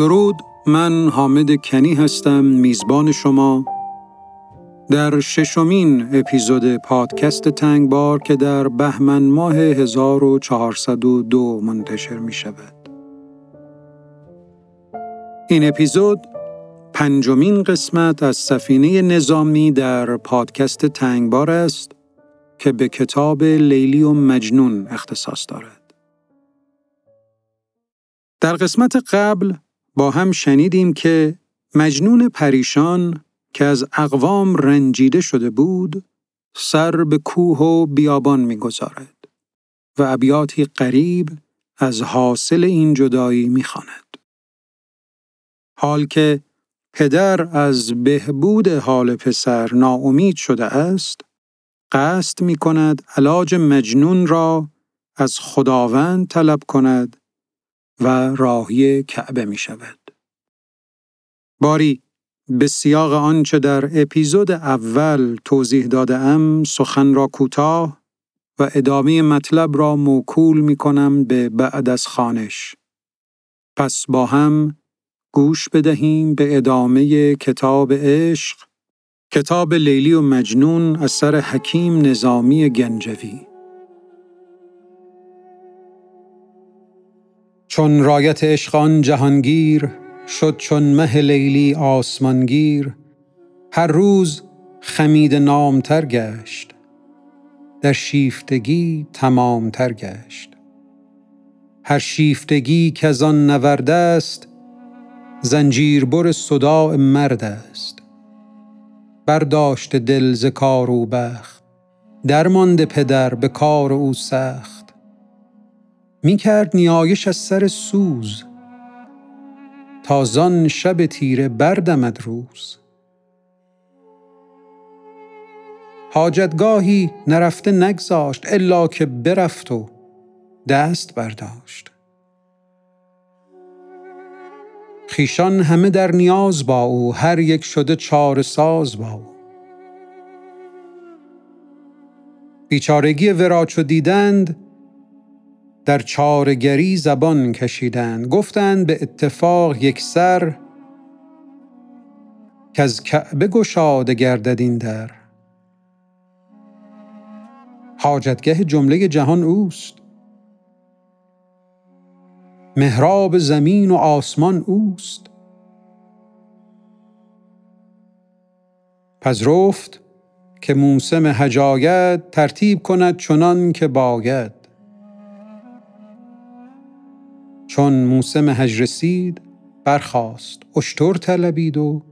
درود من حامد کنی هستم میزبان شما در ششمین اپیزود پادکست تنگبار که در بهمن ماه 1402 منتشر می شود. این اپیزود پنجمین قسمت از سفینه نظامی در پادکست تنگبار است که به کتاب لیلی و مجنون اختصاص دارد. در قسمت قبل با هم شنیدیم که مجنون پریشان که از اقوام رنجیده شده بود سر به کوه و بیابان می‌گذارد و ابیاتی قریب از حاصل این جدایی می‌خواند. حال که پدر از بهبود حال پسر ناامید شده است، قصد می کند علاج مجنون را از خداوند طلب کند و راهی کعبه می شود. باری به سیاق آنچه در اپیزود اول توضیح داده ام سخن را کوتاه و ادامه مطلب را موکول می کنم به بعد از خانش. پس با هم گوش بدهیم به ادامه کتاب عشق کتاب لیلی و مجنون اثر حکیم نظامی گنجوی چون رایت عشقان جهانگیر شد چون مه لیلی آسمانگیر هر روز خمید نامتر گشت در شیفتگی تمامتر گشت. هر شیفتگی که از آن نورد است زنجیربر صداع مرد است. برداشت دل ز کار او بخت درمانده پدر به کار او سخت. می کرد نیایش از سر سوز تازان شب تیره بردمد روز. حاجتگاهی نرفته نگذاشت الا که برفت و دست برداشت. خیشان همه در نیاز با او هر یک شده چار ساز با او. بیچارگی ورا چو دیدند در چارگری زبان کشیدند. گفتند به اتفاق یک سر که از کعبه گشاده گردد این در. حاجتگه جمله جهان اوست. محراب زمین و آسمان اوست. پذرفت که موسم هجایت ترتیب کند چنان که باید. چون موسم هج رسید برخاست اشتر طلبید و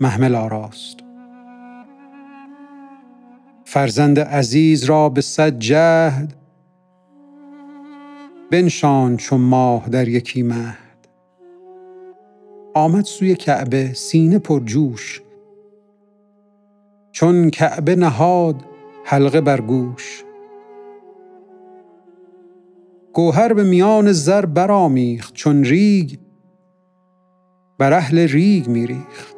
محمل آراست. فرزند عزیز را به صد جهد بنشان چون ماه در یکی مهد. آمد سوی کعبه سینه پر جوش چون کعبه نهاد حلقه بر گوش. گوهر به میان زر برامیخت چون ریگ بر اهل ریگ میریخت.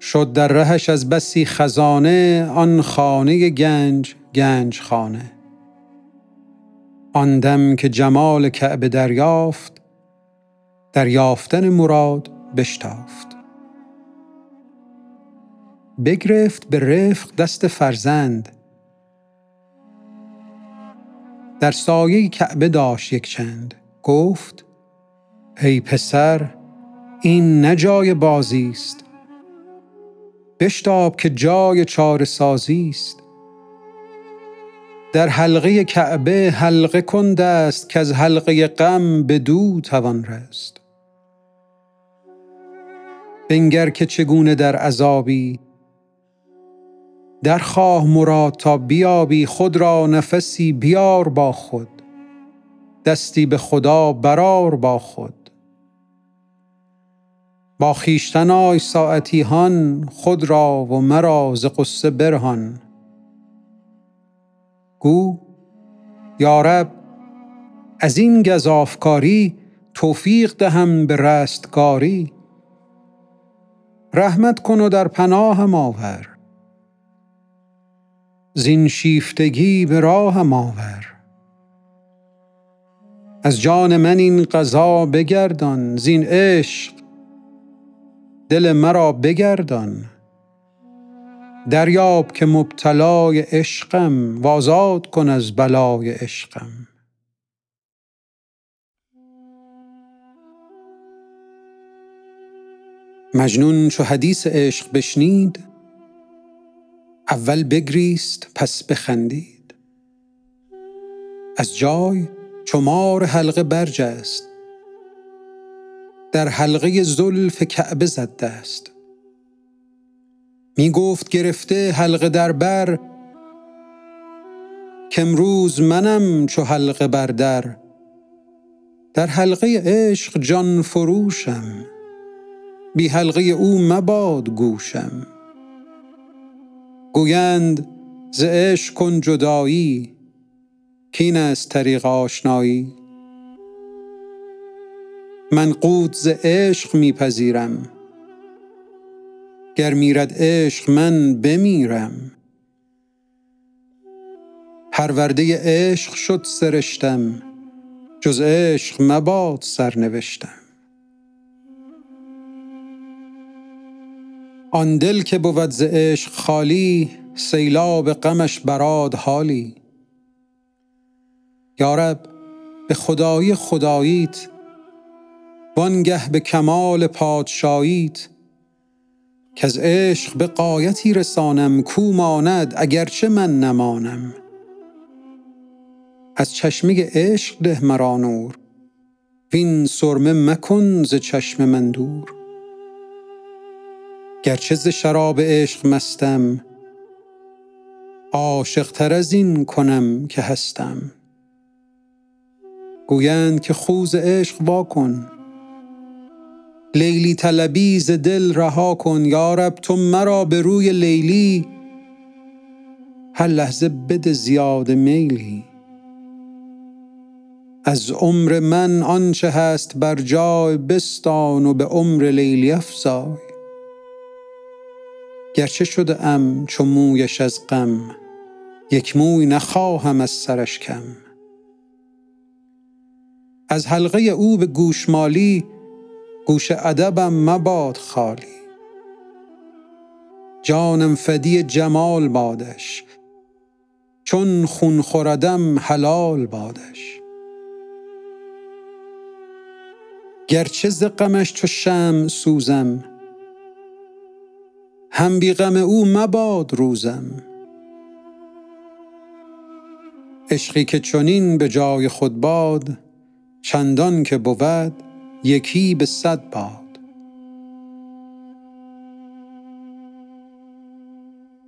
شد در رهش از بسی خزانه آن خانه گنج گنج خانه. آن دم که جمال کعبه دریافت در یافتن مراد بشتافت. بگرفت به رفق دست فرزند در سایه کعبه داشت یک چند. گفت ای پسر این نه جای بازی است. بشتاب که جای چاره سازی است. در حلقه کعبه حلقه کند است که از حلقه غم به دو توان رست. بنگر که چگونه در عذابی در خواه مراد تا بیابی خود را نفسی بیار با خود. دستی به خدا برار با خود. با خیشتن آی ساعتی هان خود را و مرا ز قصه برهان. گو یارب از این گزافکاری توفیق دهم به رستگاری. رحمت کن و در پناهم آور. زین شیفتگی به راهم آور. از جان من این قضا بگردان زین عشق دل مرا بگردان. دریاب که مبتلای عشقم وازاد کن از بلای عشقم. مجنون چو حدیث عشق بشنید اول بگریست پس بخندید. از جای چمار حلقه برجست. در حلقه زلف کعبه زد دست. می گفت گرفته حلقه در بر که امروز منم چو حلقه بر در. در حلقه عشق جان فروشم بی حلقه او مباد گوشم. گویند ز عشق کن جدایی کین است طریق آشنایی. من قوت ز عشق میپذیرم گر میرد عشق من بمیرم. پرورده عشق شد سرشتم جز عشق مباد سرنوشتم. آن دل که بود ز عشق خالی سیلاب غمش براد حالی. یارب به خدایی خداییت وانگه به کمال پادشاییت. که از عشق به قایتی رسانم کو ماند اگرچه من نمانم. از چشمه عشق ده مرا نور وین سرمه مکن ز چشم من دور. گرچه ز شراب عشق مستم عاشقتر از این کنم که هستم. گویند که خوز عشق وا کن لیلی طلبی ز دل رها کن. یارب تو مرا به روی لیلی هر لحظه بده زیاد میلی. از عمر من آنچه هست بر جای بستان و به عمر لیلی افزای. گرچه شده ام چو مویش از غم یک موی نخواهم از سرش کم. از حلقه او به گوشمالی گوش ادبم مباد خالی. جانم فدی جمال بادش چون خون خوردم حلال بادش. گرچه ز غمش چو شمع سوزم هم بی غم او مباد روزم. عشقی که چنین به جای خود باد چندان که بود یکی به صد باد.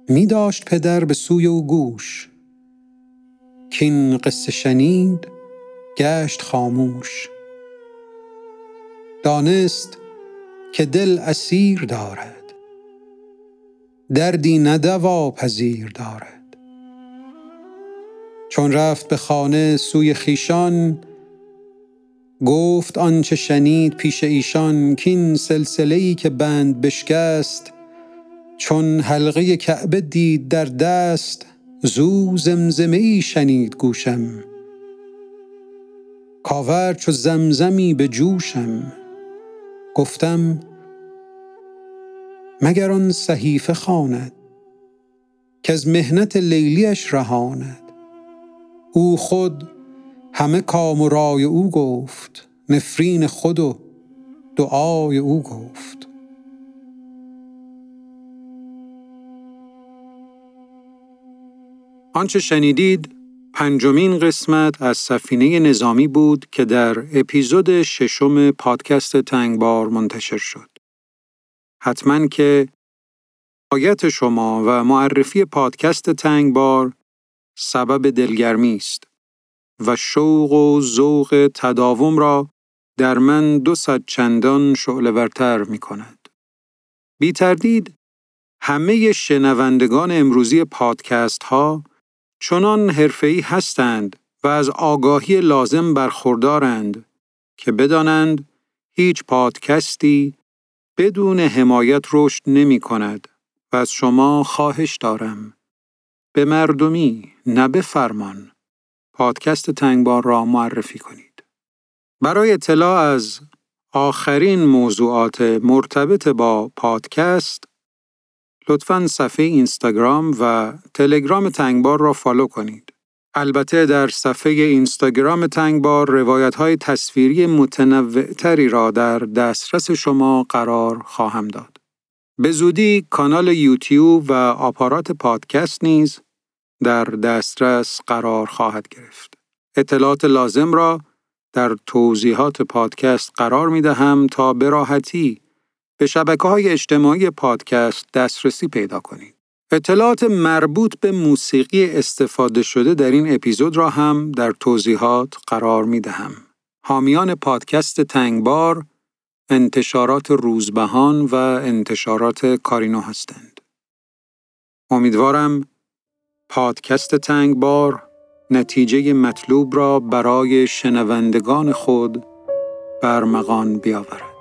می داشت پدر به سوی او گوش کین قصه شنید گشت خاموش. دانست که دل اسیر دارد. دردی ندوا پذیر دارد. چون رفت به خانه سوی خیشان گفت آنچه شنید پیش ایشان کین سلسله ای که بند بشکست چون حلقه کعبه دید در دست زو زمزمه ای شنید گوشم. کاور چو زمزمی به جوشم گفتم مگر آن صحیفه خواند که از مهنت لیلیش رهاند او خود همه کام و رای او گفت نفرین خود و دعای او گفت آنچه شنیدید پنجمین قسمت از سفینه نظامی بود که در اپیزود ششم پادکست تنگبار منتشر شد. حتما که آیت شما و معرفی پادکست تنگبار سبب دلگرمی است. و شوق و ذوق تداوم را در من دو صد چندان شعلورتر می کند. بی تردید همه شنوندگان امروزی پادکست ها چنان حرفه‌ای هستند و از آگاهی لازم برخوردارند که بدانند هیچ پادکستی بدون حمایت رشد نمی کند و از شما خواهش دارم به مردمی نه به فرمان پادکست تنگبار را معرفی کنید. برای اطلاع از آخرین موضوعات مرتبط با پادکست لطفا صفحه اینستاگرام و تلگرام تنگبار را فالو کنید. البته در صفحه اینستاگرام تنگبار روایت های تصویری متنوعتری را در دسترس شما قرار خواهم داد. به زودی کانال یوتیوب و آپارات پادکست نیز در دسترس قرار خواهد گرفت. اطلاعات لازم را در توضیحات پادکست قرار می دهم تا به راحتی به شبکه های اجتماعی پادکست دسترسی پیدا کنید. اطلاعات مربوط به موسیقی استفاده شده در این اپیزود را هم در توضیحات قرار می دهم. حامیان پادکست تنگبار انتشارات روزبهان و انتشارات کارینو هستند. امیدوارم پادکست تنگبار نتیجه مطلوب را برای شنوندگان خود برمغان بیاورد.